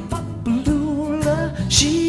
Bebopalula, she's my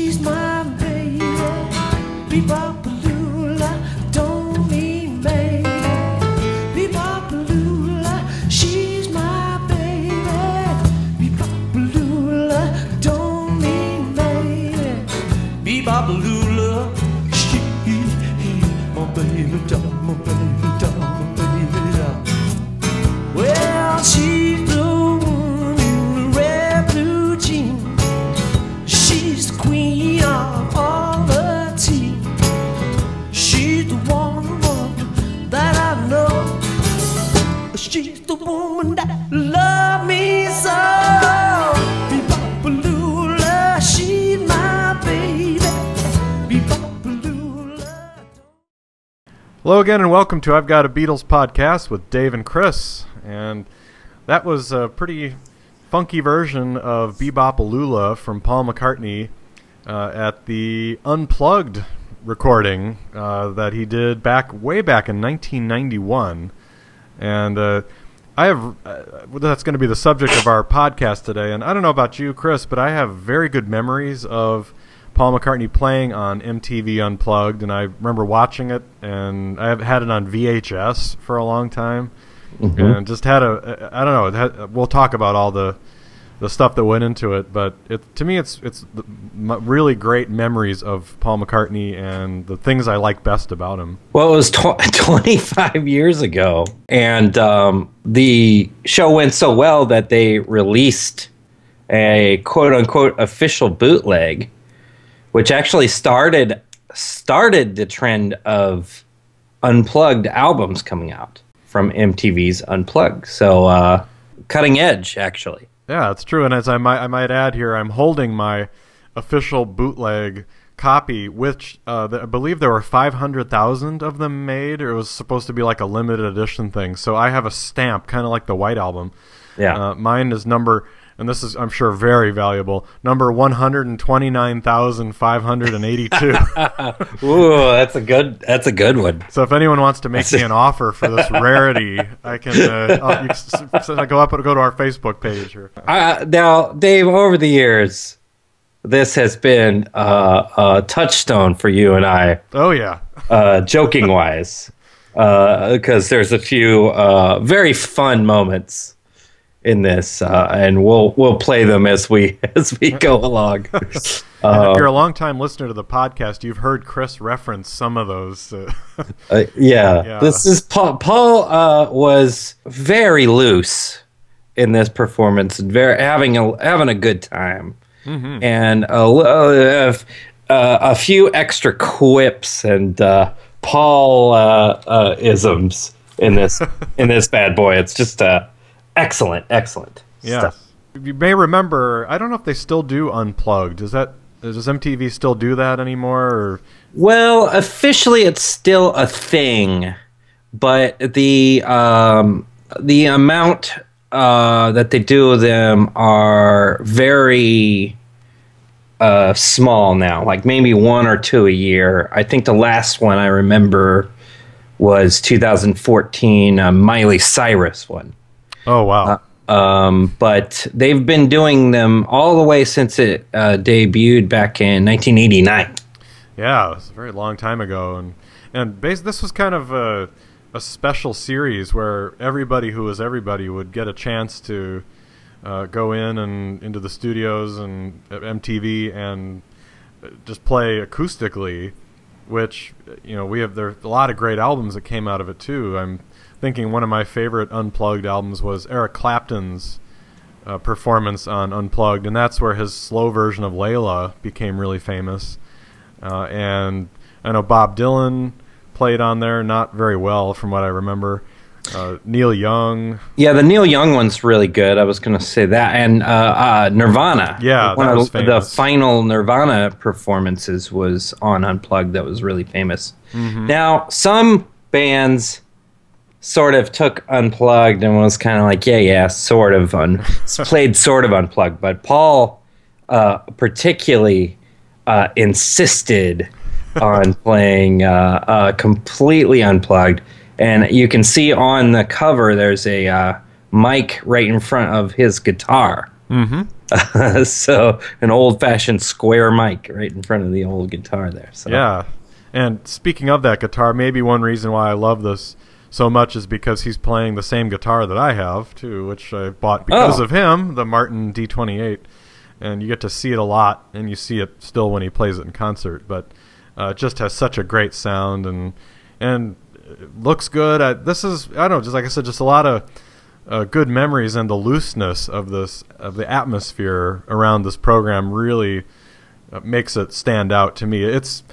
Again, and welcome to I've Got a Beatles podcast with Dave and Chris. And that was a pretty funky version of Bebopalula from Paul McCartney uh, at the Unplugged recording uh, that he did back way back in 1991. And uh, I have uh, that's going to be the subject of our podcast today. And I don't know about you, Chris, but I have very good memories of Paul McCartney playing on MTV Unplugged, and I remember watching it, and I have had it on VHS for a long time, and just had a I don't know. Had, we'll talk about all the the stuff that went into it, but it to me it's it's the, really great memories of Paul McCartney and the things I like best about him. Well, it was tw- 25 years ago, and um, the show went so well that they released a quote unquote official bootleg, which actually started started the trend of unplugged albums coming out from MTV's Unplugged. So uh, cutting edge, actually. Yeah, it's true. And as I might, I might add here, I'm holding my official bootleg copy, which uh, the, I believe there were 500,000 of them made, or it was supposed to be like a limited edition thing. So I have a stamp, kind of like the White Album. Yeah. Uh, mine is number, and this is, I'm sure, very valuable, number 129,582. Ooh, that's a good. That's a good one. so if anyone wants to make me an offer for this rarity, I can uh, I'll, you can go up and go to our Facebook page. Or, Uh, now, Dave, over the years, this has been uh, a touchstone for you and I, oh, yeah. uh, joking wise, because there's a few uh, very fun moments in this, uh, and we'll we'll play them as we as we go along. Uh, if you're a longtime listener to the podcast, you've heard Chris reference some of those. Uh, Uh, yeah. Yeah. this is Paul. Paul uh, was very loose in this performance, and very having a having a good time, and a, uh, uh, a few extra quips and uh, Paul uh, uh, isms in this in this bad boy. It's just uh, excellent, excellent yeah. stuff. You may remember, I don't know if they still do Unplugged. Is that does MTV still do that anymore? Or Well, officially, it's still a thing, but the um, the amount uh, that they do of them are very uh, small now. Like maybe one or two a year. I think the last one I remember was 2014 uh, Miley Cyrus one. Oh wow, Um, but they've been doing them all the way since it uh, debuted back in 1989. yeah, it was a very long time ago, and and bas- this was kind of a a special series where everybody who was everybody would get a chance to uh, go in and into the studios and MTV and uh, just play acoustically, which you know we have there a lot of great albums that came out of it too. I'm thinking one of my favorite unplugged albums was Eric Clapton's uh, performance on Unplugged, and that's where his slow version of Layla became really famous. Uh, and I know Bob Dylan played on there, not very well from what I remember. Uh, Neil Young, Yeah, the Neil Young one's really good. I was going to say that, and uh, uh, Nirvana. Yeah, one of the final Nirvana performances was on Unplugged. That was really famous. Mm-hmm. Now, some bands sort of took Unplugged and was kind of like, yeah, yeah, sort of un- played sort of Unplugged, but Paul uh, particularly uh, insisted on playing uh, uh, completely unplugged. And you can see on the cover there's a uh, mic right in front of his guitar. Mm-hmm. so an old-fashioned square mic right in front of the old guitar there. So Yeah. And speaking of that guitar, maybe one reason why I love this so much is because he's playing the same guitar that I have too, which I bought because Oh. of him, the Martin D28. And you get to see it a lot, and you see it still when he plays it in concert. But uh, it just has such a great sound and and looks good. I, this is I don't know, just like I said, just a lot of uh, good memories and the looseness of this of the atmosphere around this program really uh, makes it stand out to me. It's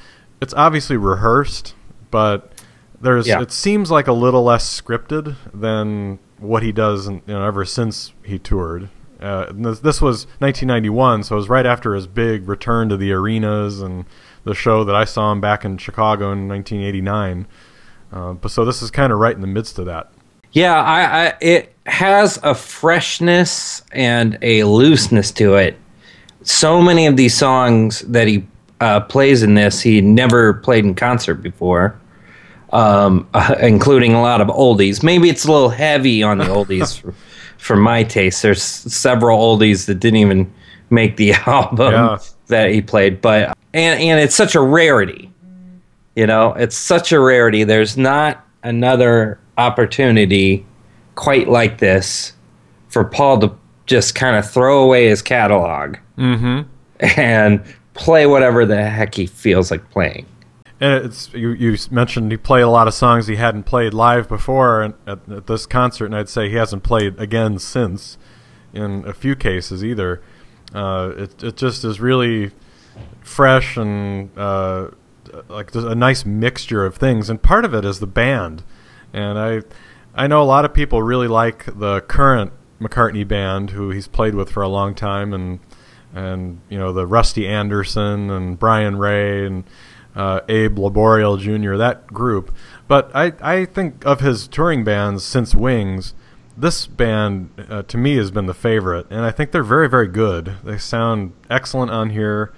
it's obviously rehearsed, but there's Yeah. it seems like a little less scripted than what he does in, you know ever since he toured. Uh, this, this was 1991, so it was right after his big return to the arenas and the show that I saw him back in Chicago in 1989. Uh, but so this is kind of right in the midst of that. Yeah, I, I it has a freshness and a looseness to it. So many of these songs that he uh, plays in this, he never played in concert before, um, uh, including a lot of oldies. Maybe it's a little heavy on the oldies for, for my taste. There's several oldies that didn't even make the album Yeah. that he played, but and and it's such a rarity. You know, it's such a rarity. There's not another opportunity quite like this for Paul to just kind of throw away his catalog Mm-hmm. and play whatever the heck he feels like playing. And it's you. You mentioned he played a lot of songs he hadn't played live before at, at this concert, and I'd say he hasn't played again since, in a few cases either. Uh, it it just is really fresh and uh, like a nice mixture of things, and part of it is the band. And I I know a lot of people really like the current McCartney band, who he's played with for a long time, and and you know the Rusty Anderson and Brian Ray and uh, Abe Laboriel Jr. that group. But I I think of his touring bands since Wings, this band uh, to me has been the favorite, and I think they're very very good. They sound excellent on here,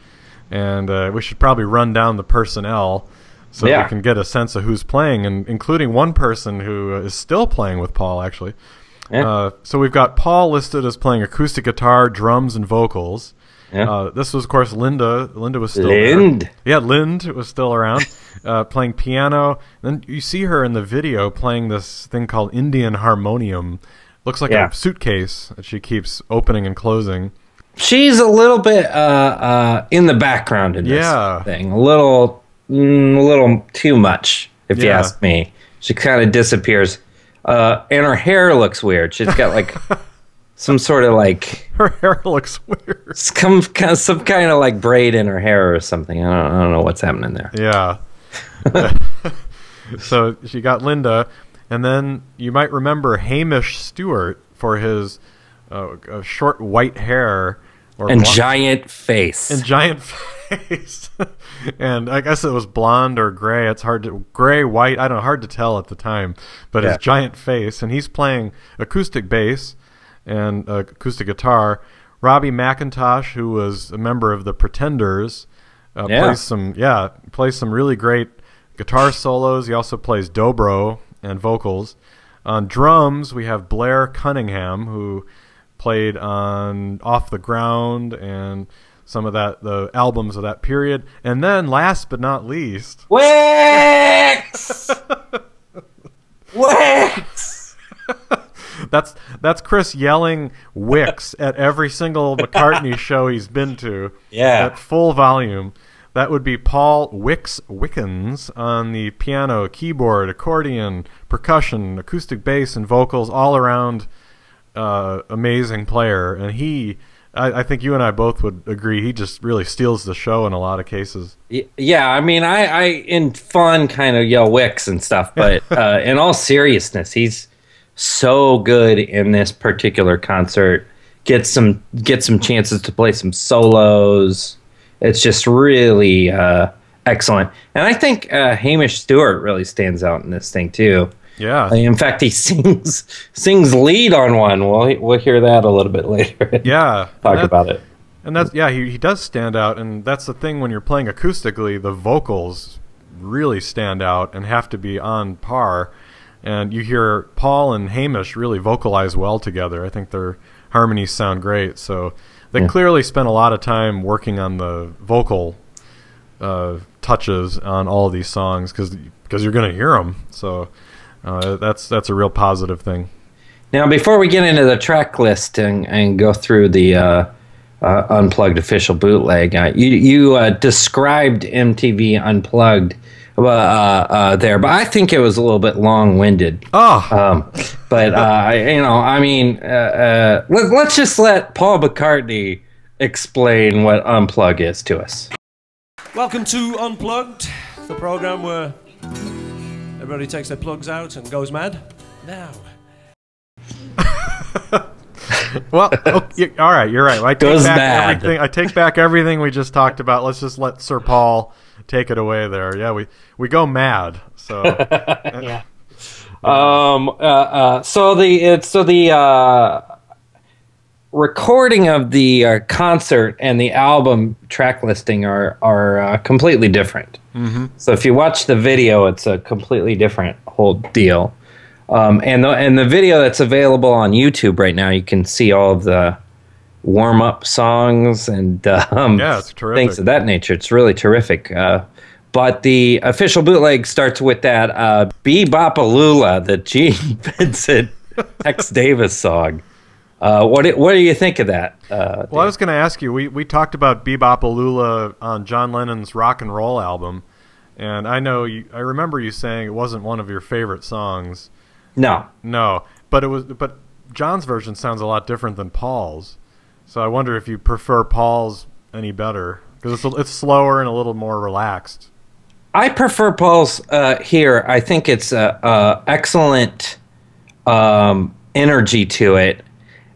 and uh, we should probably run down the personnel. So Yeah. we can get a sense of who's playing, and including one person who is still playing with Paul, actually. Yeah. Uh, so we've got Paul listed as playing acoustic guitar, drums, and vocals. Yeah. Uh, this was, of course, Linda. Linda was still there. Lind. Yeah, Lind was still around, uh, playing piano. Then you see her in the video playing this thing called Indian harmonium. Looks like Yeah. a suitcase that she keeps opening and closing. She's a little bit uh, uh, in the background in this Yeah. thing. A little, mm, a little too much, if you ask me. She kind of disappears, uh, and her hair looks weird. She's got like some sort of like Her hair looks weird. some kind of, some kind of like braid in her hair or something. I don't, I don't know what's happening there. Yeah. so she got Linda, and then you might remember Hamish Stewart for his uh, uh, short white hair or And blo- giant face. and giant face. and I guess it was blonde or gray. It's hard to gray, white. I don't know, hard to tell at the time. But Yeah. his giant face, and he's playing acoustic bass and uh, acoustic guitar. Robbie McIntosh, who was a member of the Pretenders, uh, Yeah. plays some yeah plays some really great guitar solos. He also plays dobro and vocals. On drums, we have Blair Cunningham, who played on Off the Ground and some of that the albums of that period. And then, last but not least, Wix! Wix! That's that's Chris yelling Wix at every single McCartney show he's been to. Yeah. At full volume. That would be Paul Wix Wickens on the piano, keyboard, accordion, percussion, acoustic bass, and vocals, all around uh, amazing player. And he, I, I think you and I both would agree, he just really steals the show in a lot of cases. Yeah, I mean, I, I in fun kind of yell Wix and stuff, but uh, in all seriousness, he's so good in this particular concert. Get some get some chances to play some solos. It's just really uh, excellent, and I think uh, Hamish Stewart really stands out in this thing too. Yeah. In fact, he sings sings lead on one. We'll we'll hear that a little bit later. Yeah. talk that- about it. And that's yeah, he, he does stand out, and that's the thing when you're playing acoustically, the vocals really stand out and have to be on par. And you hear Paul and Hamish really vocalize well together. I think their harmonies sound great. So they Yeah. clearly spent a lot of time working on the vocal uh, touches on all these songs because you're going to hear them. So uh, that's that's a real positive thing. Now, before we get into the track list and, and go through the uh, uh, Unplugged official bootleg, uh, you, you uh, described MTV Unplugged uh, uh, there, but I think it was a little bit long winded. Oh, Um, but, uh, you know, I mean, uh, uh, let, let's just let Paul McCartney explain what Unplug is to us. Welcome to Unplugged, the program where everybody takes their plugs out and goes mad. Now, well, okay, all right, you're right. I take Goes back mad. everything. I take back everything we just talked about. Let's just let Sir Paul take it away there. Yeah, we we go mad. So yeah. Um, uh, uh, so the it's so the uh, recording of the uh, concert and the album track listing are are uh, completely different. Mm-hmm. So if you watch the video, it's a completely different whole deal. Um, and the and the video that's available on YouTube right now, you can see all of the warm up songs and um, Yeah, things of that nature. It's really terrific. Uh, but the official bootleg starts with that uh, Bebopalula, the Gene Vincent Tex Davis song. Uh, what do, what do you think of that? Uh, Well, I was going to ask you. We we talked about Bebopalula on John Lennon's rock and roll album, and I know you. I remember you saying it wasn't one of your favorite songs. no, No, but it was. But John's version sounds a lot different than Paul's. So I wonder if you prefer Paul's any better because it's it's slower and a little more relaxed. I prefer Paul's uh, here. I think it's a, a excellent um, energy to it,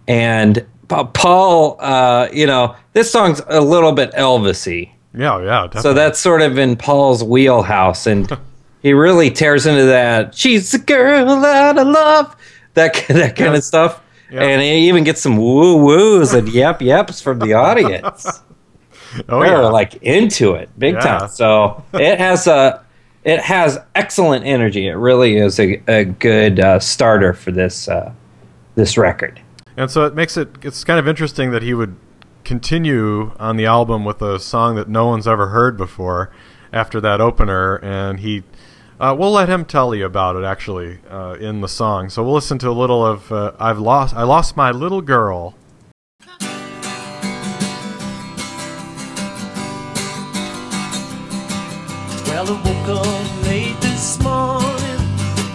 and Pa- Paul, uh, you know, this song's a little bit Elvisy. Yeah, yeah. Definitely. So that's sort of in Paul's wheelhouse, and he really tears into that. She's a girl out of love, that that kind Yeah. of stuff, And he even gets some woo woos and yep yeps from the audience. oh They're yeah. like into it big Yeah. time. So it has a it has excellent energy. It really is a, a good uh, starter for this uh, this record. And so it makes it it's kind of interesting that he would continue on the album with a song that no one's ever heard before after that opener and he uh, we'll let him tell you about it actually uh, in the song. So we'll listen to a little of uh, I've lost I lost my little girl. Well, I woke up late this morning.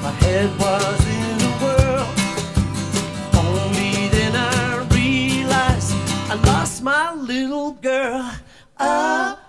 My head was in a whirl. Only then I realized I lost my little girl. Ah,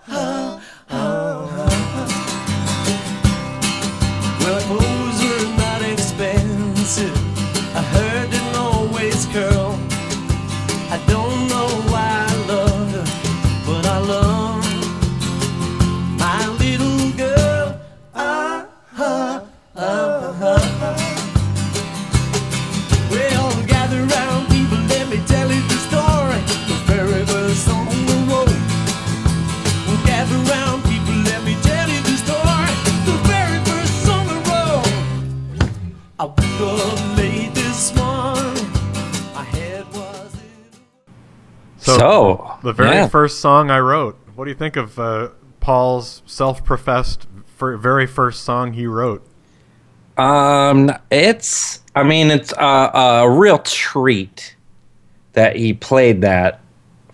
So, So, the very yeah. first song I wrote. What do you think of uh, Paul's self-professed fir- very first song he wrote? Um, it's. I mean, it's a, a real treat that he played that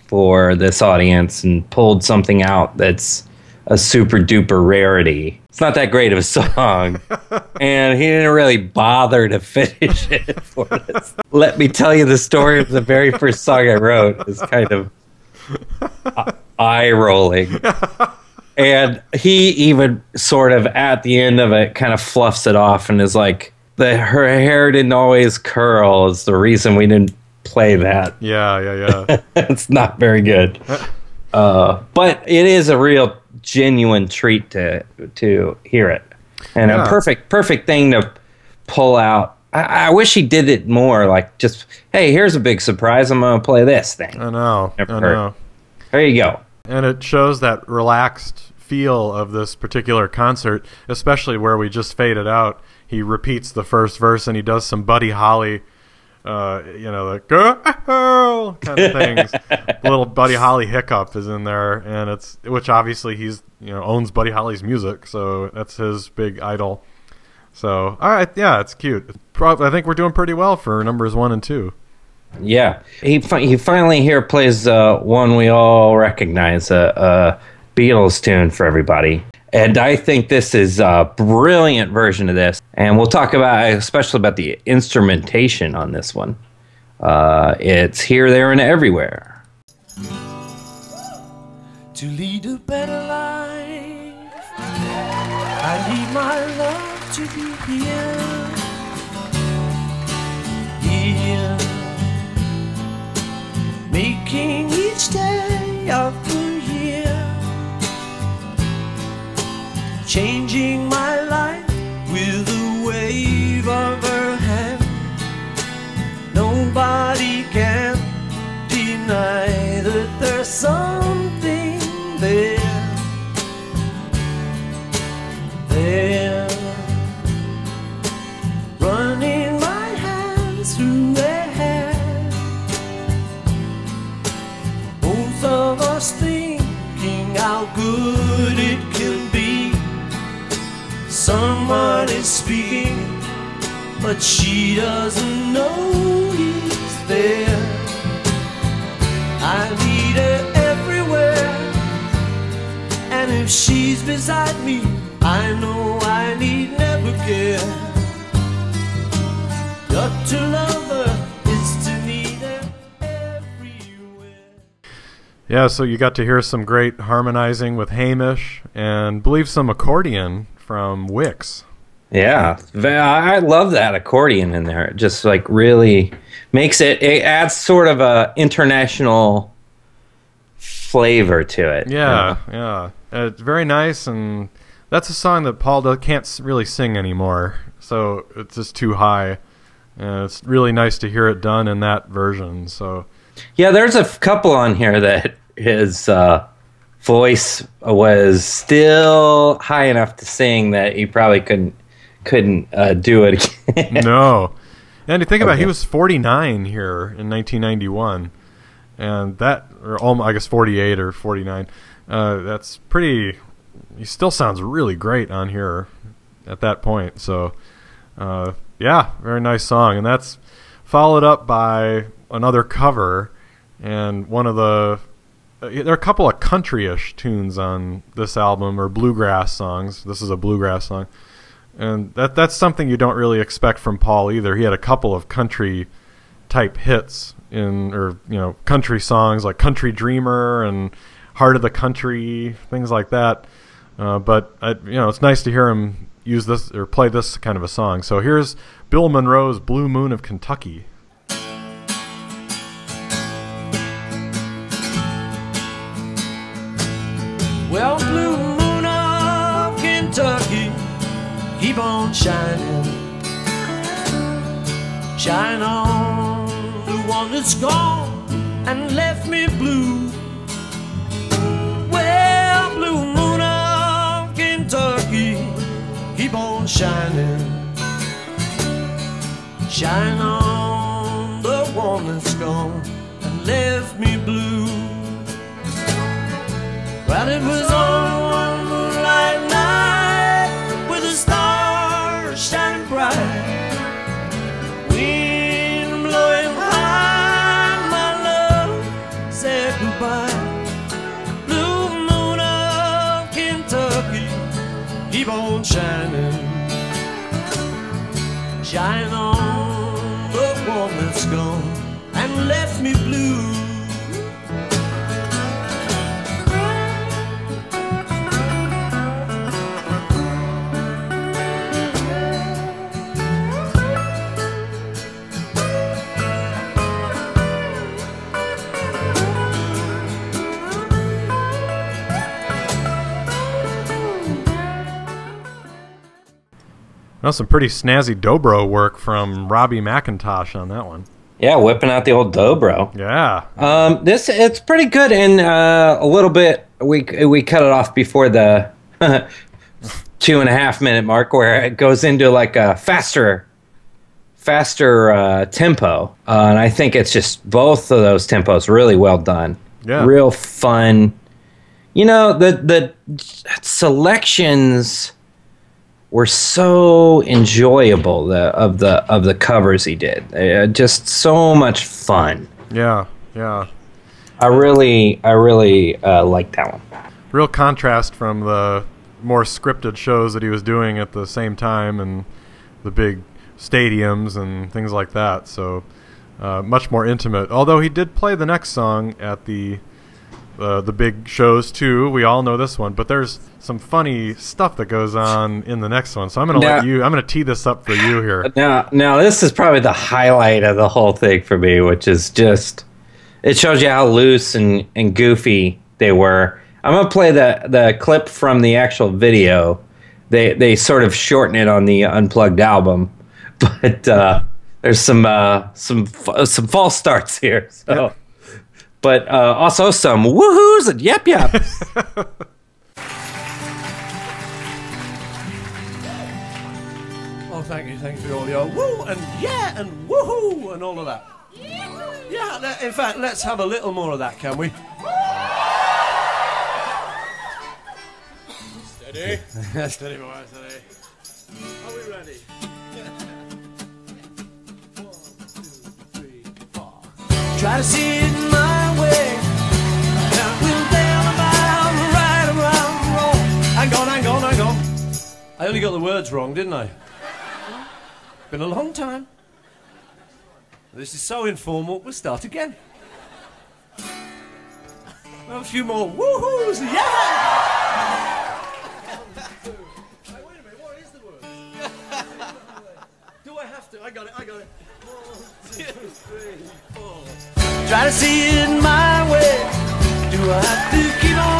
for this audience and pulled something out that's a super duper rarity. It's not that great of a song, and he didn't really bother to finish it for us. Let me tell you the story of the very first song I wrote. Is kind of eye rolling. And he even sort of at the end of it kind of fluffs it off and is like, the her hair didn't always curl is the reason we didn't play that. Yeah, yeah, yeah. it's not very good. Uh, but it is a real genuine treat to to hear it. And Yeah. a perfect perfect thing to pull out. I, I wish he did it more like just hey, here's a big surprise. I'm gonna play this thing. I know. Never I heard. know. There you go. And it shows that relaxed feel of this particular concert, especially where we just faded out. he repeats the first verse and he does some Buddy Holly, uh, you know, the girl kind of things. little Buddy Holly hiccup is in there, and it's which obviously he's you know owns Buddy Holly's music, so that's his big idol. So all right, yeah, it's cute. Prob- I think we're doing pretty well for numbers one and two. Yeah, he fi- he finally here plays uh, one we all recognize, a, a Beatles tune for everybody, and I think this is a brilliant version of this. And we'll talk about especially about the instrumentation on this one. Uh, it's here, there, and everywhere. To lead a better life, I need my love to be here. Here, making each day of changing my life with a wave of her hand. Nobody can deny that there's something there. There. Running my hands through her hair. Both of us thinking how good. Someone is speaking but she doesn't know he's there. I need her everywhere, and if she's beside me, I know I need never care. Got to love her. Yeah, so you got to hear some great harmonizing with Hamish and believe some accordion from Wix. Yeah, I love that accordion in there. It just like really makes it. It adds sort of a international flavor to it. Yeah, yeah. Uh, it's very nice, and that's a song that Paul can't really sing anymore, so it's just too high. And it's really nice to hear it done in that version. So Yeah, there's a f- couple on here that is uh, voice was still high enough to sing that he probably couldn't couldn't uh, do it again. no, and you think about it, he was 49 here in 1991, and that or almost, I guess 48 or 49. Uh, that's pretty. He still sounds really great on here at that point. So, uh, yeah, very nice song, and that's followed up by another cover and one of the. Uh, there are a couple of country-ish tunes on this album, or bluegrass songs. This is a bluegrass song and that that's something you don't really expect from Paul either. He had a couple of country type hits in or you know country songs like Country Dreamer and Heart of the Country, things like that. Uh, but I, you know, it's nice to hear him use this or play this kind of a song. So here's Bill Monroe's "Blue Moon of Kentucky." Keep on shining. Shine on the one that's gone and left me blue. Well, blue moon of Kentucky, keep on shining. Shine on the one that's gone and left me blue. Well, it was on keep Now some pretty snazzy dobro work from Robbie McIntosh on that one. yeah, whipping out the old dobro. Yeah, Um, this it's pretty good and uh, a little bit. We we cut it off before the two and a half minute mark where it goes into like a faster faster uh, tempo uh, and i think it's just both of those tempos really well done Yeah. real fun you know the the selections were so enjoyable the, of the of the covers he did uh, just so much fun Yeah, yeah. i really i really uh, like that one Real contrast from the more scripted shows that he was doing at the same time and the big stadiums and things like that. So uh, much more intimate. Although he did play the next song at the uh, the big shows too. We all know this one, but there's some funny stuff that goes on in the next one. So I'm gonna let you. I'm gonna tee this up for you here. Now, now this is probably the highlight of the whole thing for me, which is just it shows you how loose and, and goofy they were. I'm gonna play the the clip from the actual video. They they sort of shorten it on the unplugged album, but uh, there's some uh, some some false starts here. So, but uh, also some woohoos and yep yep. Oh, thank you, thank you for all your woo and yeah and woohoo and all of that. Yeah, in fact, let's have a little more of that, can we? Steady. steady, boy, steady. Are we ready? Try to see it my way. Now we'll down about right around road. Hang on, hang on, hang on. I only got the words wrong, didn't I? Been a long time. This is so informal, we'll start again. We'll a few more woohoos, yeah! Hey, wait a minute, what is the word? Do I have to? I got it, I got it. One, two, three. Try to see it my way. Do I have to keep on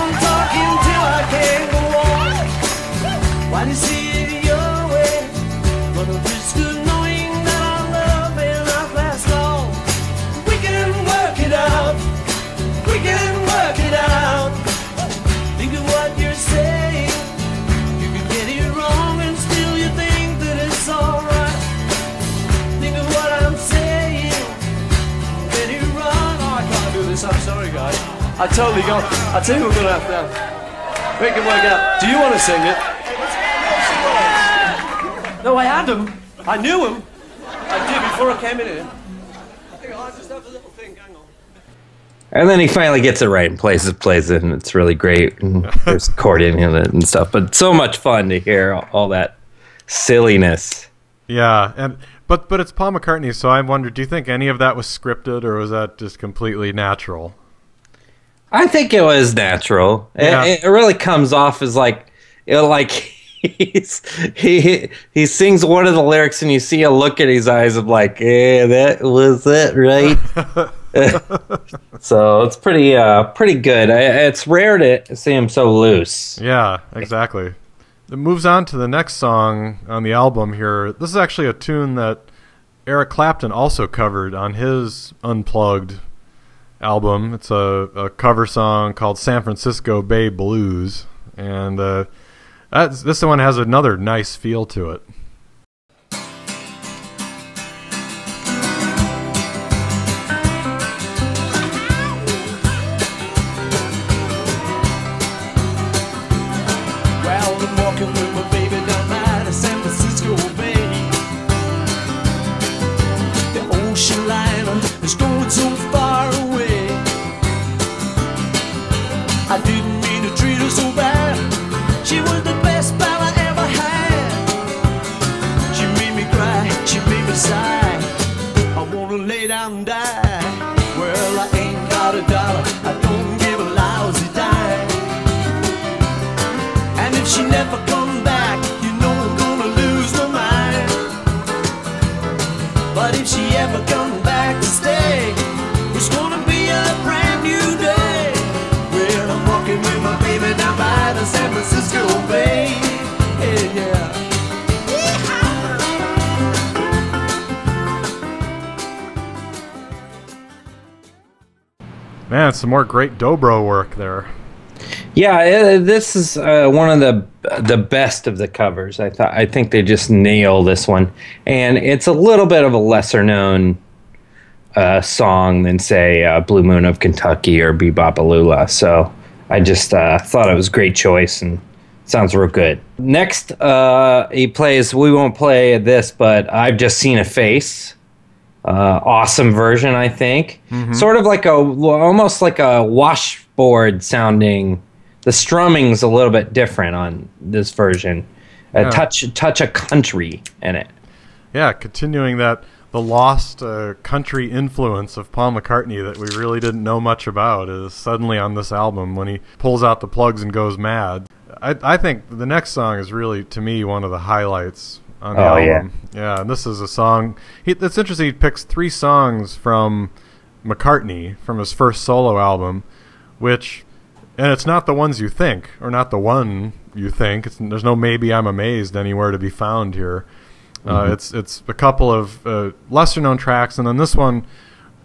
I totally got. I tell you, we're gonna have to. make it work out. Do you want to sing it? No, I had him. I knew him. I did before I came in here. I think I'll just have a little thing. Hang on. And then he finally gets it right and plays it, plays it, and it's really great. And there's accordion in it and stuff. But so much fun to hear all, all that silliness. Yeah, and but but it's Paul McCartney, so I wonder, do you think any of that was scripted or was that just completely natural? I think it was natural. It- Yeah. It, it really comes off as like, like he's, he he he sings one of the lyrics, and you see a look in his eyes of like, yeah, that was it, right? so it's pretty uh pretty good. I, it's rare to see him so loose. Yeah, exactly. It moves on to the next song on the album here. This is actually a tune that Eric Clapton also covered on his Unplugged album. It's a, a cover song called San Francisco Bay Blues. And uh, this one has another nice feel to it. Some more great dobro work there. Yeah, uh, this is uh, one of the the best of the covers. I thought I think they just nail this one, and it's a little bit of a lesser known uh, song than say uh, "Blue Moon of Kentucky" or "Bebopalula." So I just uh, thought it was a great choice and sounds real good. Next, he plays. We won't play this, but I've just seen a face. Uh, awesome version, I think. Sort of like a almost like a washboard sounding. The strumming's a little bit different on this version. A Yeah. touch touch of country in it. Yeah, continuing that the lost uh, country influence of Paul McCartney that we really didn't know much about is suddenly on this album when he pulls out the plugs and goes mad. I, I think the next song is really, to me, one of the highlights on the Oh, yeah. album. Yeah, and this is a song. He, it's interesting. He picks three songs from McCartney from his first solo album, which, and it's not the ones you think, or not the one you think. It's, there's no maybe I'm amazed anywhere to be found here. Uh, it's it's a couple of uh, lesser known tracks, and then this one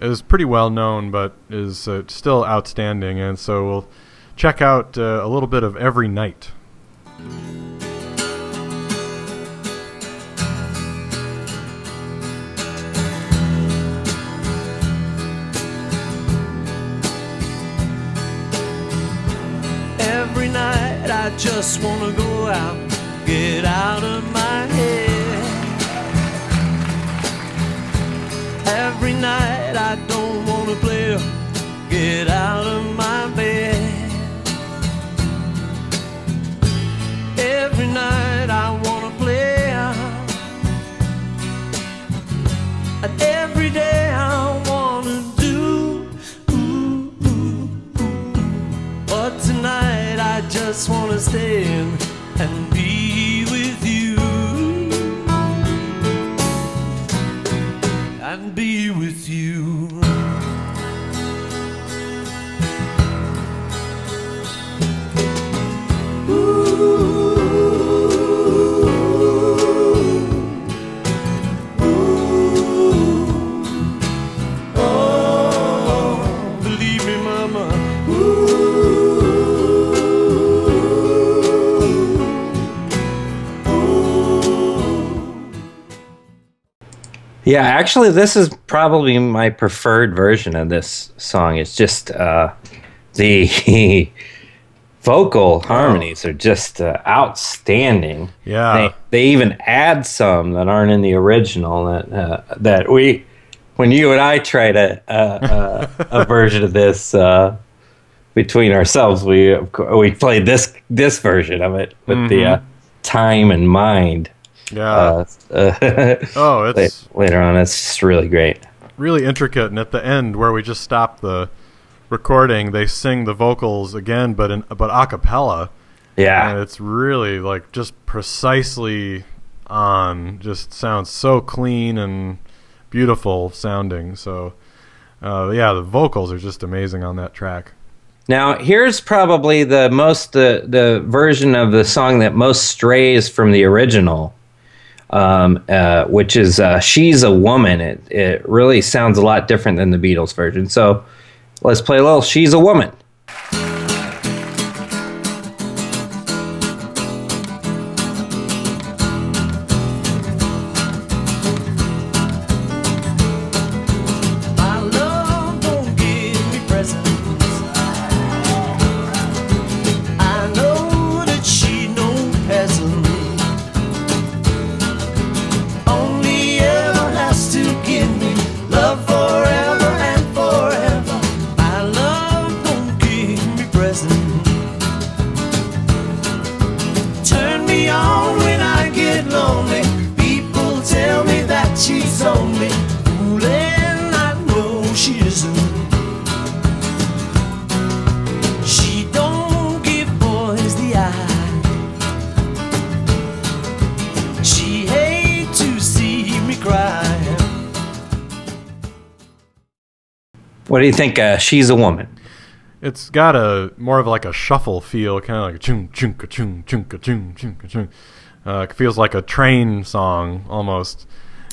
is pretty well known, but is uh, still outstanding. And so we'll check out uh, a little bit of Every Night. I just wanna go out, get out of my head. Every night I don't wanna play, get out of my bed. Every night I wanna play. And every day I just wanna stay in and be Yeah, actually, this is probably my preferred version of this song. It's just uh, the vocal harmonies are just uh, outstanding. Yeah. they, they even add some that aren't in the original. That uh, that we, when you and I tried a a, a, a version of this uh, between ourselves, we we played this this version of it with the uh, time and mind. Yeah. Uh, uh, oh, it's later on. It's just really great. really intricate, and at the end where we just stop the recording, they sing the vocals again, but in but a cappella. Yeah, and it's really like just precisely on just sounds so clean and beautiful sounding so uh, yeah the vocals are just amazing on that track Now, here's probably the most the the version of the song that most strays from the original, um, uh, which is uh, "She's a Woman." It it really sounds a lot different than the Beatles version. So, let's play a little "She's a Woman." What do you think? Uh, "She's a Woman." it's got a more of like a shuffle feel kind of like a chung chung ka chung chung ka chung chung ka chung uh, it feels like a train song almost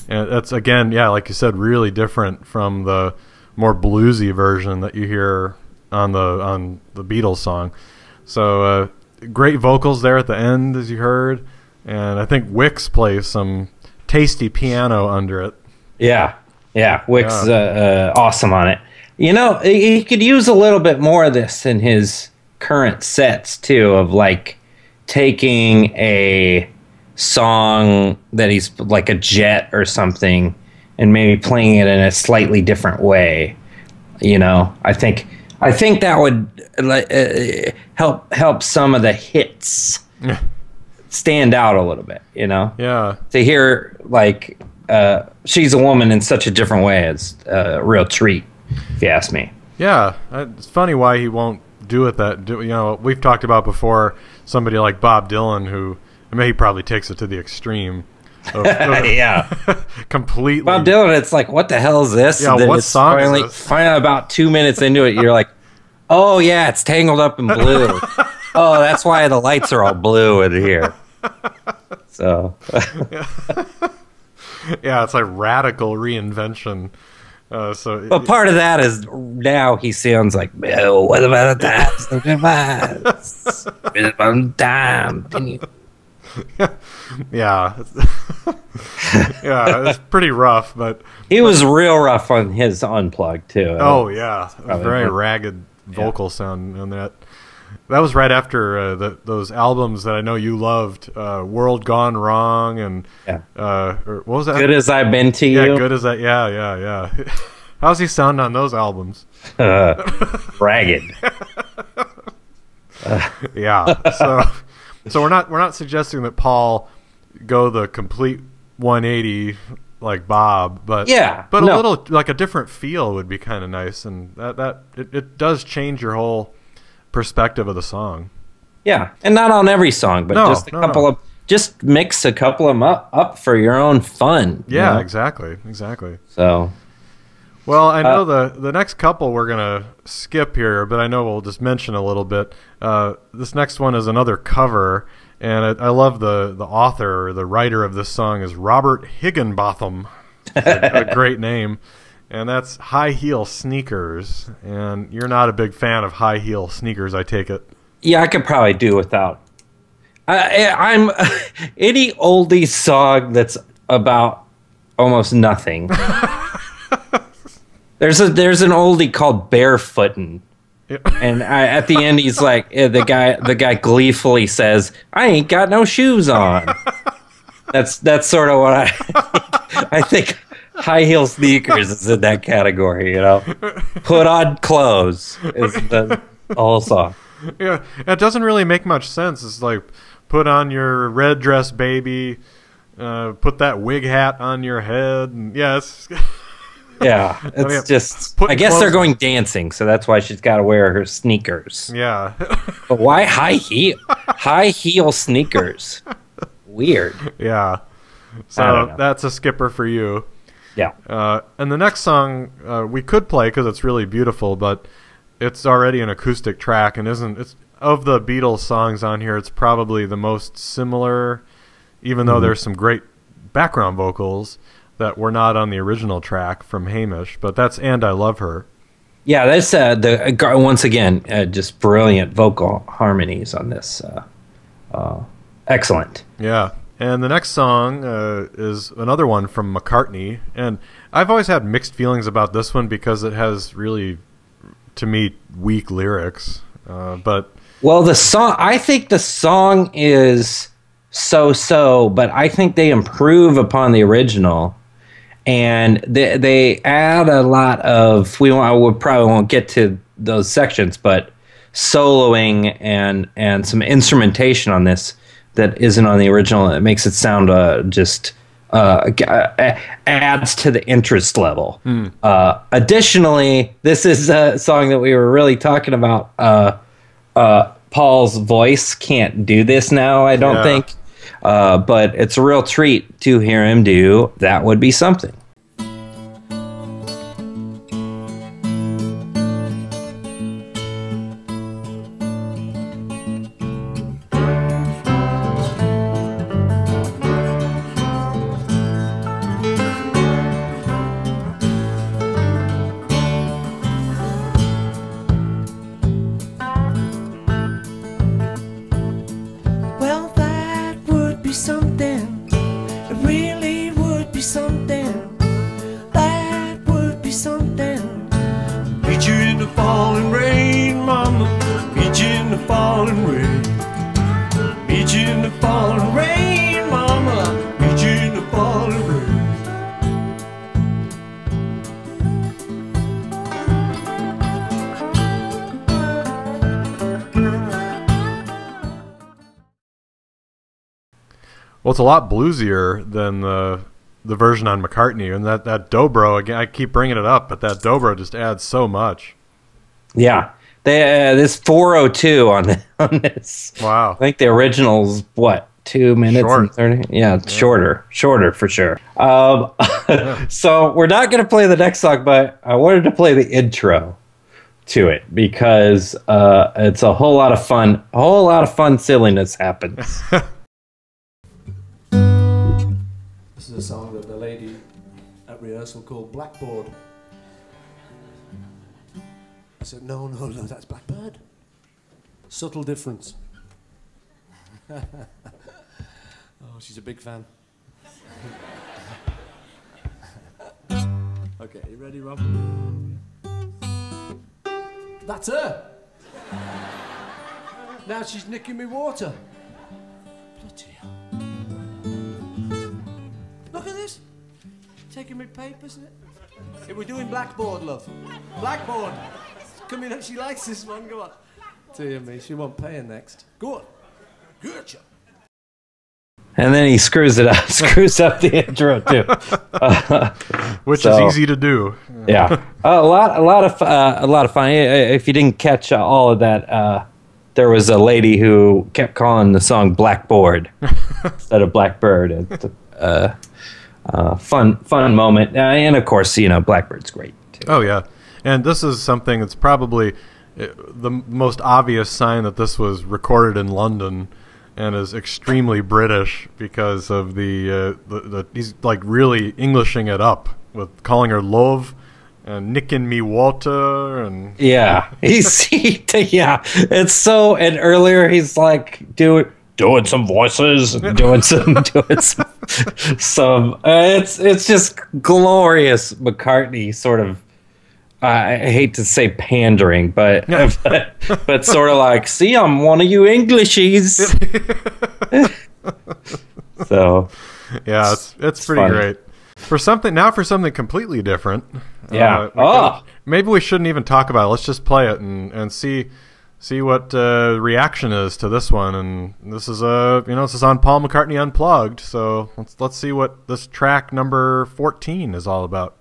and that's again yeah like you said really different from the more bluesy version that you hear on the on the Beatles song So uh, great vocals there at the end, as you heard, and I think Wix plays some tasty piano under it. Yeah, yeah. Wick's Yeah. Uh, uh, awesome on it. You know, he could use a little bit more of this in his current sets too, of like taking a song that he's like a jet or something, and maybe playing it in a slightly different way. You know, I think I think that would like, uh, help help some of the hits stand out a little bit. You know Yeah, to hear like uh, she's a woman in such a different way is a real treat, if you ask me. yeah. It's funny why he won't do it. That do, you know we've talked about before. Somebody like Bob Dylan, who I mean, he probably takes it to the extreme. Of, of yeah, completely. Bob Dylan. It's like, what the hell is this? Yeah, And then what it's song is finally, this? Finally, about two minutes into it, you're like, oh yeah, it's tangled up in blue. oh, that's why the lights are all blue in here. So Yeah, it's like radical reinvention. Uh, so But part of that is now he sounds like, oh, what about that? Damn. Can you- yeah, yeah, it's pretty rough, but He was real rough on his unplugged too. oh yeah, very ragged vocal sound on that. That was right after uh, the, those albums that I know you loved, uh, "World Gone Wrong" and Yeah. uh, or what was that? Good as I've been to yeah, you, good as that. Yeah, yeah, yeah. How's he sound on those albums? uh, ragged. Yeah. So, so we're not we're not suggesting that Paul go the complete 180 like Bob, but Yeah, but a little like a different feel would be kind of nice, and that that it, it does change your whole perspective of the song. Yeah, and not on every song, but No, just a no, couple no. of just mix a couple of them up, up for your own fun. you Yeah, know? exactly, exactly. So Well, I know Uh, the the next couple we're gonna skip here, but I know we'll just mention a little bit. Uh, this next one is another cover, and I, I love the the author or the writer of this song is Robert Higginbotham, a, a great name, and that's High Heel Sneakers. And you're not a big fan of high heel sneakers, I take it. yeah, I could probably do without. I, I'm any oldie song that's about almost nothing. there's a there's an oldie called Barefootin'. Yeah. And I, at the end, he's like, eh, the guy, the guy gleefully says, "I ain't got no shoes on." That's that's sort of what I, I think. High heel sneakers is in that category, you know. Put on clothes is the whole song. Yeah, it doesn't really make much sense. It's like put on your red dress, baby. Uh, put that wig hat on your head, and yeah, it's Yeah, it's mean, just. I guess they're going dancing, so that's why she's got to wear her sneakers. yeah. But why high heel? high heel sneakers. Weird. Yeah. So that's a skipper for you. Yeah. Uh, and the next song uh, we could play because it's really beautiful, but it's already an acoustic track and isn't. It's of the Beatles songs on here. It's probably the most similar, even Mm-hmm. though there's some great background vocals that were not on the original track from Hamish. But that's "And I Love Her." Yeah, that's uh, the once again uh, just brilliant vocal harmonies on this. Uh, uh, excellent. Yeah. And the next song uh, is another one from McCartney. And I've always had mixed feelings about this one because it has really, to me, weak lyrics. Uh, but Well, the song, I think the song is so so, but I think they improve upon the original. And they, they add a lot of, we, won't, we probably won't get to those sections, but soloing and, and some instrumentation on this that isn't on the original. It makes it sound uh, just uh, uh, adds to the interest level. Uh, additionally, this is a song that we were really talking about. Uh, uh, Paul's voice can't do this now, I don't Yeah. think. Uh, but it's a real treat to hear him do that would be something. Lot bluesier than the the version on McCartney, and that that dobro again. I keep bringing it up, but that dobro just adds so much. Yeah. They, uh, this 402 on, the, on this. Wow. I think the original's what two minutes Short. and thirty. Yeah, it's shorter, shorter for sure. Um, so we're not going to play the next song, but I wanted to play the intro to it because uh, it's a whole lot of fun. A whole lot of fun silliness happens. A song that the lady at rehearsal called Blackboard. I said, no, no, no, that's Blackbird. Subtle difference. oh, she's a big fan. okay, you ready, Rob? That's her. now she's nicking me water. Bloody hell. Taking me papers, isn't it? We're doing blackboard, love. Blackboard. Come in, she likes this one. Go on. Dear me, she won't pay her next. Go on. Gotcha. and then he screws it up, screws up the intro too. Which So- is easy to do. yeah, a lot, a lot of, uh, a lot of fun. Uh, If you didn't catch uh, all of that, uh, there was a lady who kept calling the song "Blackboard" instead of "Blackbird." It's a uh, fun, fun moment, uh, and of course, you know, Blackbird's great. Too. Oh yeah, and this is something that's probably uh, the most obvious sign that this was recorded in London and is extremely British because of the uh, the, the he's like really Englishing it up with calling her love and nicking me water and Yeah, he's he, yeah. It's so. And earlier, he's like doing doing some voices, and doing some doing some. some uh, it's it's just glorious McCartney sort of. I hate to say pandering, but but, but sort of like, see, I'm one of you Englishies. so yeah, it's it's pretty funny. great. For something now, for something completely different. Yeah. uh, Oh. maybe we shouldn't even talk about it. Let's just play it and, and see see what uh, reaction is to this one. And this is a you know this is on Paul McCartney Unplugged. So let's let's see what this track number fourteen is all about.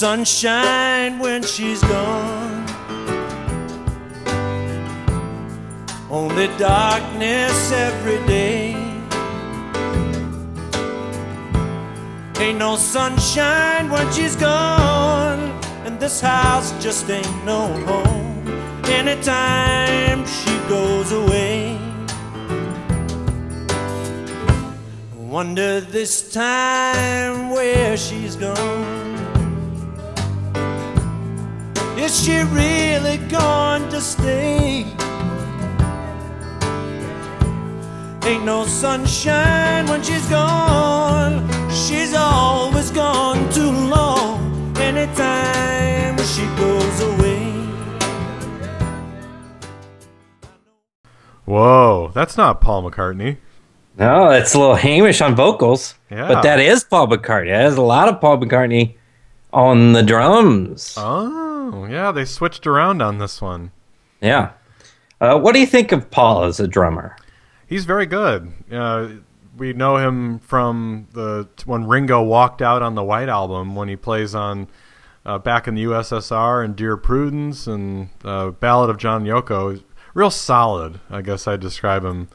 Sunshine when she's gone. Only darkness every day. Ain't no sunshine when she's gone. And this house just ain't no home. Anytime she goes away. Wonder this time where she's gone. Is she really going to stay? Ain't no sunshine when she's gone. She's always gone too long. Anytime she goes away. Whoa, that's not Paul McCartney. no, it's a little Hamish on vocals, Yeah. but that is Paul McCartney. There's a lot of Paul McCartney on the drums. Oh yeah, they switched around on this one. Yeah. Uh, what do you think of Paul as a drummer? He's very good. Uh, we know him from the when Ringo walked out on the White Album when he plays on uh, back in the USSR and Dear Prudence and uh, Ballad of John Yoko. Real solid, I guess I'd describe him.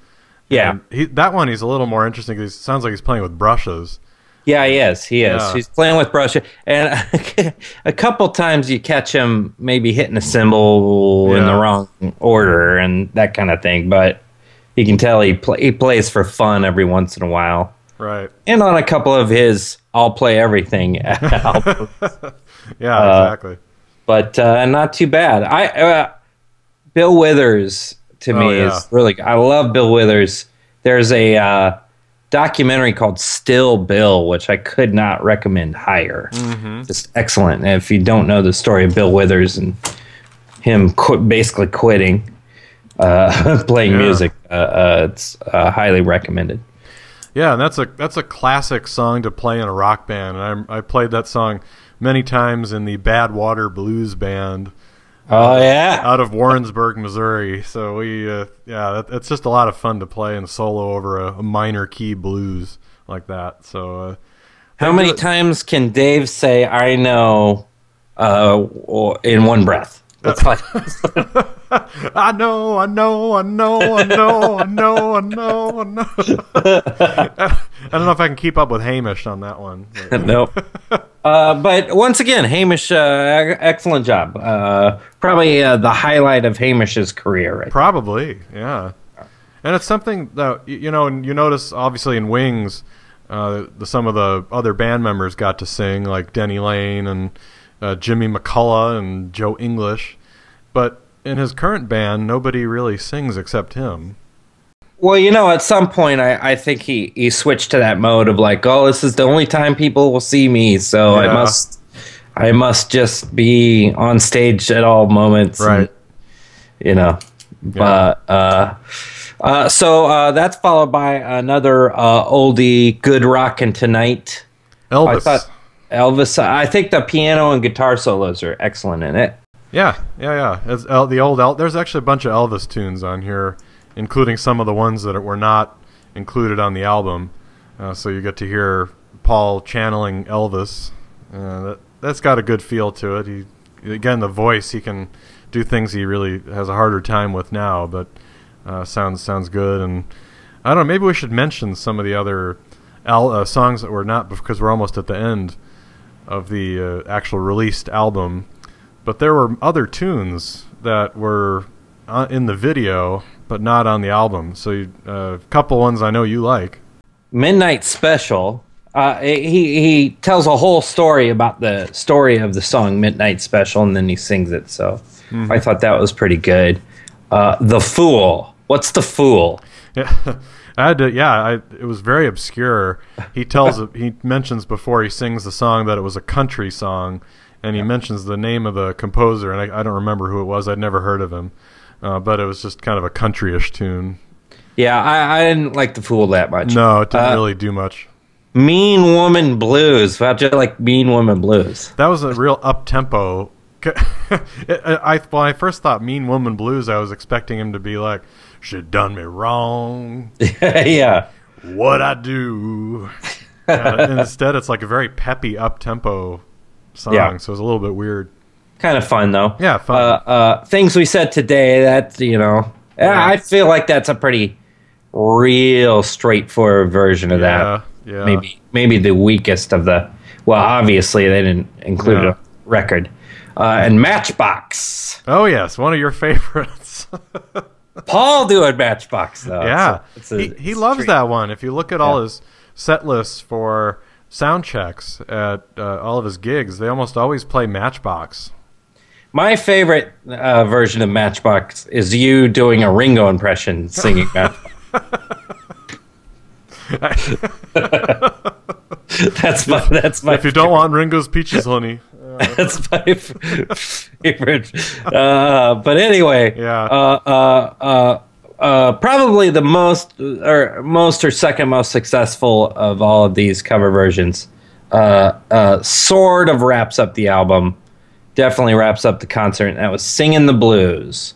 Yeah. He, that one he's a little more interesting because he sounds like he's playing with brushes. Yeah, he is. He is. Yeah. He's playing with brush, and a couple times you catch him maybe hitting a cymbal in the wrong order and that kind of thing. But you can tell he play, he plays for fun every once in a while. Right. And on a couple of his "I'll play everything" albums, Yeah, Uh, exactly. but uh, not too bad. I uh, Bill Withers to Oh, me yeah. is really. I love Bill Withers. There's a uh, documentary called Still Bill, which I could not recommend higher. Mm-hmm. Just excellent. And if you don't know the story of Bill Withers and him qu- basically quitting uh, playing Yeah. music, uh, uh, it's uh, highly recommended. Yeah, and that's a that's a classic song to play in a rock band. And I I played that song many times in the Bad Water Blues Band Oh yeah, out of Warrensburg, Missouri. So we uh, yeah, that, it's just a lot of fun to play and solo over a, a minor key blues like that. So uh, How many times can Dave say "I know" uh, in one breath? That's fine. I know, I know, I know, I know, I know, I know, I know. I don't know if I can keep up with Hamish on that one. nope. Uh, but once again, Hamish, uh, excellent job. Uh, probably uh, the highlight of Hamish's career. Right? Probably, yeah. And it's something that you know, and you notice obviously in Wings, uh, the, some of the other band members got to sing, like Denny Laine and Jimmy McCulloch and Joe English, but in his current band, nobody really sings except him. Well, you know, at some point, I, I think he, he switched to that mode of like, oh, this is the only time people will see me, so I must, I must just be on stage at all moments, and, Right. you know, but uh, uh, so uh, that's followed by another uh, oldie, "Good Rockin' Tonight." Elvis. I thought Elvis. I think the piano and guitar solos are excellent in it. Yeah, yeah, yeah. It's the old El- There's actually a bunch of Elvis tunes on here, including some of the ones that were not included on the album. Uh, so you get to hear Paul channeling Elvis. Uh, that that's got a good feel to it. He again the voice he can do things he really has a harder time with now, but uh, sounds sounds good. And I don't know. Maybe we should mention some of the other al- uh, songs that were not because we're almost at the end of the uh, actual released album. But there were other tunes that were in the video, but not on the album. So uh, a couple ones I know you like. Midnight Special. Uh, he he tells a whole story about the story of the song Midnight Special, and then he sings it. So I thought that was pretty good. Uh, the Fool. What's the Fool? Yeah, I had to. Yeah, I, it was very obscure. He tells, he mentions before he sings the song that it was a country song, and he mentions the name of the composer, and I, I don't remember who it was. I'd never heard of him, uh, but it was just kind of a countryish tune. Yeah, I, I didn't like the Fool that much. No, it didn't Uh, really do much. Mean Woman Blues. How'd you like Mean Woman Blues? That was a real up tempo. I when I first thought Mean Woman Blues, I was expecting him to be like, "She done me wrong, yeah. what I do." and and instead, it's like a very peppy up tempo song, Yeah. so it's a little bit weird. Kind of fun though. Yeah, fun. Uh, uh, things we said today. That you know, Yeah. I feel like that's a pretty real straightforward version of Yeah, that. yeah. Maybe maybe the weakest of the. Well, obviously they didn't include Yeah. a record. Uh, and Matchbox. Oh yes, one of your favorites. Paul doing Matchbox though. yeah, It's a- he it's he a loves treat. that one. If you look at all Yeah. his set lists for sound checks at uh, all of his gigs, they almost always play Matchbox. My favorite uh, version of Matchbox is you doing a Ringo impression singing Matchbox. that's my that's my If you don't want Ringo's Peaches, honey. that's my favorite. Uh, but anyway, Yeah. uh, uh, uh, uh, probably the most or most or second most successful of all of these cover versions. Uh, uh, sort of wraps up the album. Definitely wraps up the concert. And that was "Singing the Blues."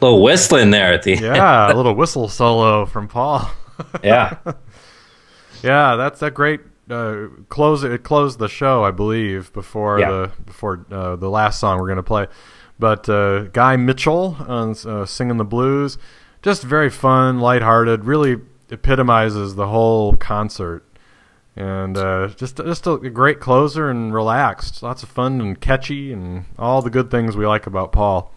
Little whistling there at the end. Yeah, a little whistle solo from Paul. yeah. Yeah, that's a great uh, close. It closed the show, I believe, before Yeah. the before uh, the last song we're gonna play. But uh, Guy Mitchell on uh, singing the blues, just very fun, lighthearted. Really epitomizes the whole concert, and uh, just just a great closer and relaxed. Lots of fun and catchy, and all the good things we like about Paul.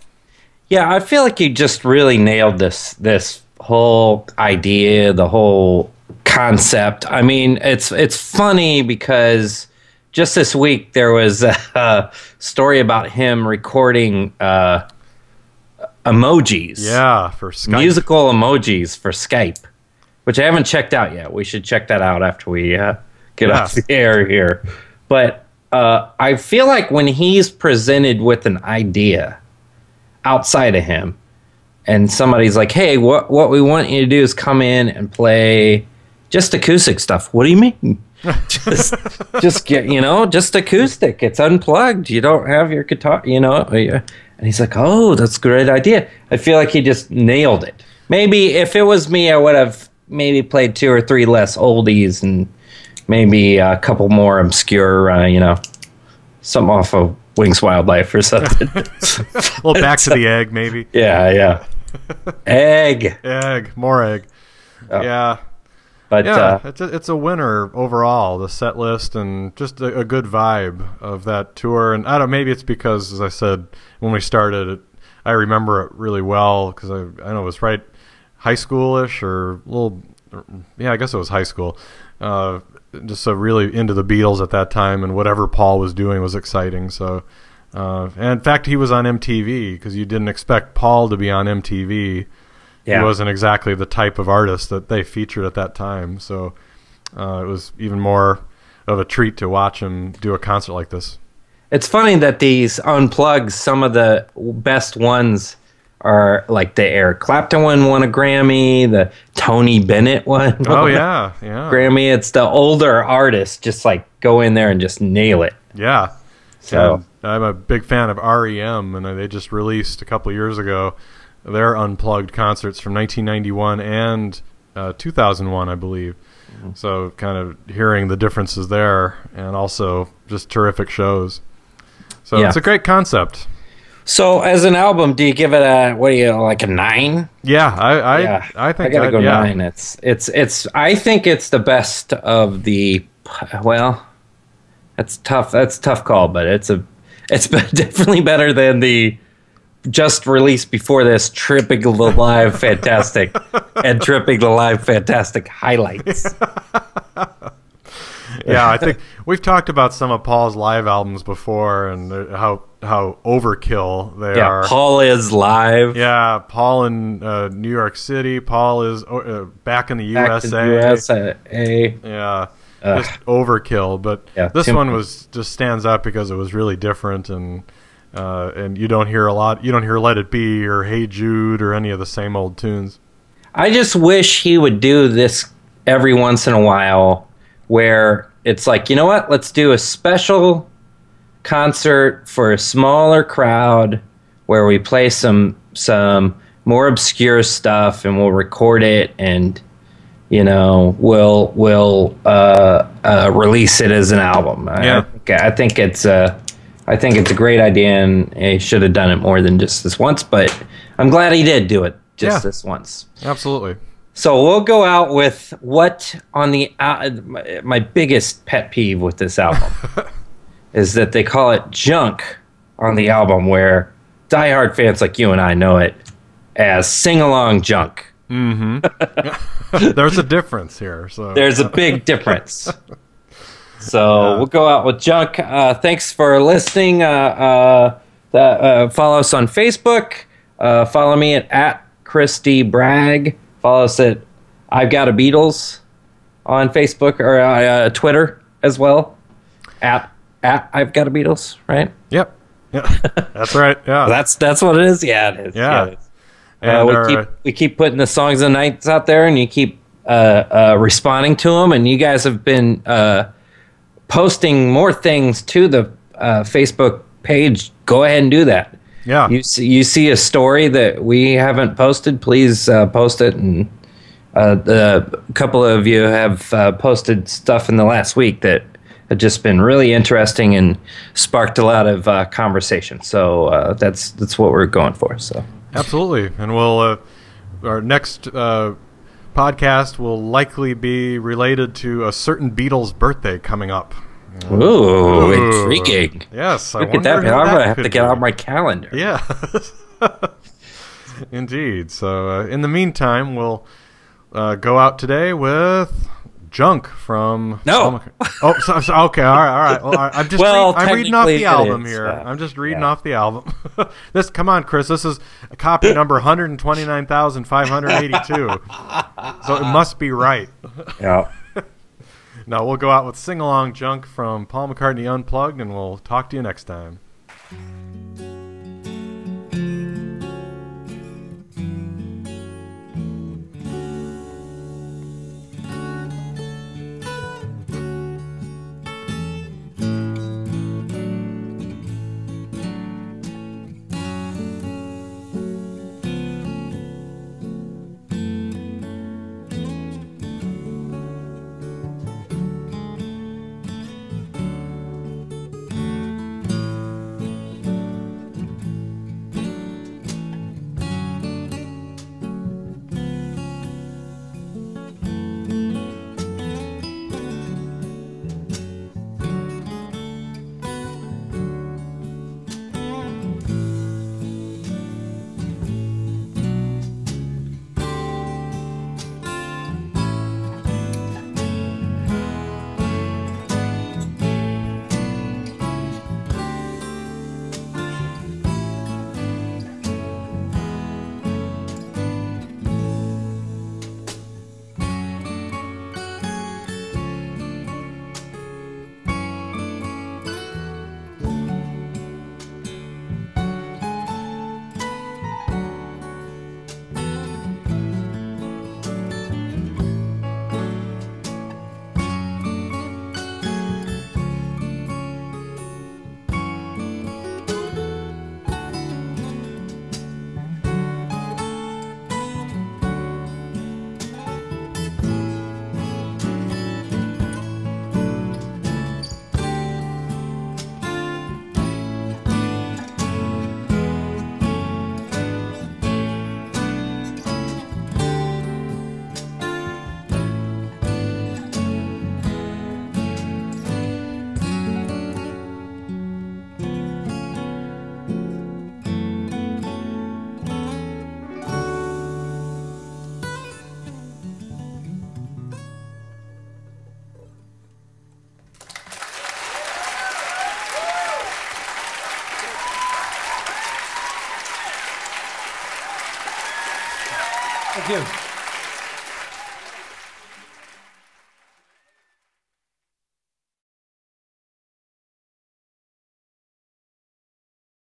Yeah, I feel like you just really nailed this this whole idea, the whole concept. I mean, it's it's funny because just this week there was a, a story about him recording uh, emojis, Yeah, for Skype. musical emojis for Skype, which I haven't checked out yet. We should check that out after we uh, get Yeah. off the air here. But uh, I feel like when he's presented with an idea outside of him, and somebody's like, "Hey, what what we want you to do is come in and play just acoustic stuff." What do you mean? just just get you know just acoustic. It's unplugged. You don't have your guitar. You know. And he's like, "Oh, that's a great idea." I feel like he just nailed it. Maybe if it was me, I would have maybe played two or three less oldies and maybe a couple more obscure. Uh, you know, something off of Wings Wildlife or something. well, back to the egg, maybe. yeah, yeah. Egg. Egg, more egg. Yeah. But Yeah, uh, it's a, it's a winner overall. The set list and just a, a good vibe of that tour. And I don't. Maybe it's because, as I said when we started, it, I remember it really well because I I know it was right high schoolish or a little. Yeah, I guess it was high school. Uh, just so really into the Beatles at that time, and whatever Paul was doing was exciting. So, uh, and in fact, he was on MTV because you didn't expect Paul to be on MTV yeah. he wasn't exactly the type of artist that they featured at that time. So uh, it was even more of a treat to watch him do a concert like this. It's funny that these unplugs, some of the best ones are like the Eric Clapton one won a Grammy, the Tony Bennett one. Oh yeah, yeah, Grammy. It's the older artists just like go in there and just nail it. yeah. So And I'm a big fan of REM, and they just released a couple years ago their unplugged concerts from 1991 and uh, 2001, I believe. Mm-hmm. So kind of hearing the differences there, and also just terrific shows. So Yeah. it's a great concept. So as an album, do you give it a what do you like a nine? Yeah, I I, yeah, I think gotta I'd- go yeah. nine. It's it's it's. I think it's the best of the. Well, that's tough. That's a tough call, but it's a. It's definitely better than the just released before this tripping the live fantastic and tripping the live fantastic highlights. yeah, I think we've talked about some of Paul's live albums before and uh, how how overkill they Yeah, are. Paul is live. yeah, Paul in uh, New York City. Paul is uh, back in the back USA. USA. Yeah, Ugh. just overkill. But Yeah, this one was just stands out because it was really different and. Uh, and you don't hear a lot. You don't hear "Let It Be" or "Hey Jude" or any of the same old tunes. I just wish he would do this every once in a while where it's like, you know what? Let's do a special concert for a smaller crowd where we play some some more obscure stuff and we'll record it and you know we'll we'll uh, uh, release it as an album. I- Yeah. I, think, I think it's a I think it's a great idea and he should have done it more than just this once. But I'm glad he did do it just Yeah. this once. Absolutely. So we'll go out with what on the uh, my, my biggest pet peeve with this album is that they call it junk on the album, where diehard fans like you and I know it as sing along junk. There's a difference here. So There's a big difference. So we'll go out with junk. Uh, thanks for listening. Uh, uh, uh, follow us on Facebook. Uh, follow me at, at Christy Bragg. Follow us at I've Got a Beatles on Facebook or uh, uh, Twitter as well. At at I've Got a Beatles, right? Yep. Yeah. That's right. Yeah. That's that's what it is. Yeah, it is. Yeah. it is. Uh, we our- keep we keep putting the songs and nights out there, and you keep uh, uh, responding to them. And you guys have been uh, posting more things to the uh, Facebook page. Go ahead and do that. Yeah. You see, you see a story that we haven't posted, please uh, post it. And uh, the, a couple of you have uh, posted stuff in the last week that have just been really interesting and sparked a lot of uh, conversation. So uh, that's that's what we're going for. So. Absolutely, and we'll uh, our next uh, podcast will likely be related to a certain Beatles birthday coming up. Ooh, Ooh. intriguing. Yes, I Look at that. who I'm gonna have to get be. out my calendar. Yeah. Indeed. So, uh, in the meantime, we'll uh, go out today with Junk from. No. Oh, so, so- okay. All right. All right. Well. I'm just. Well, read- I'm reading off the album is, here. uh, I'm just reading yeah. off the album. this. Come on, Chris. This is copy number 129,582. so it must be right. Yeah. Now we'll go out with sing along Junk from Paul McCartney Unplugged, and we'll talk to you next time.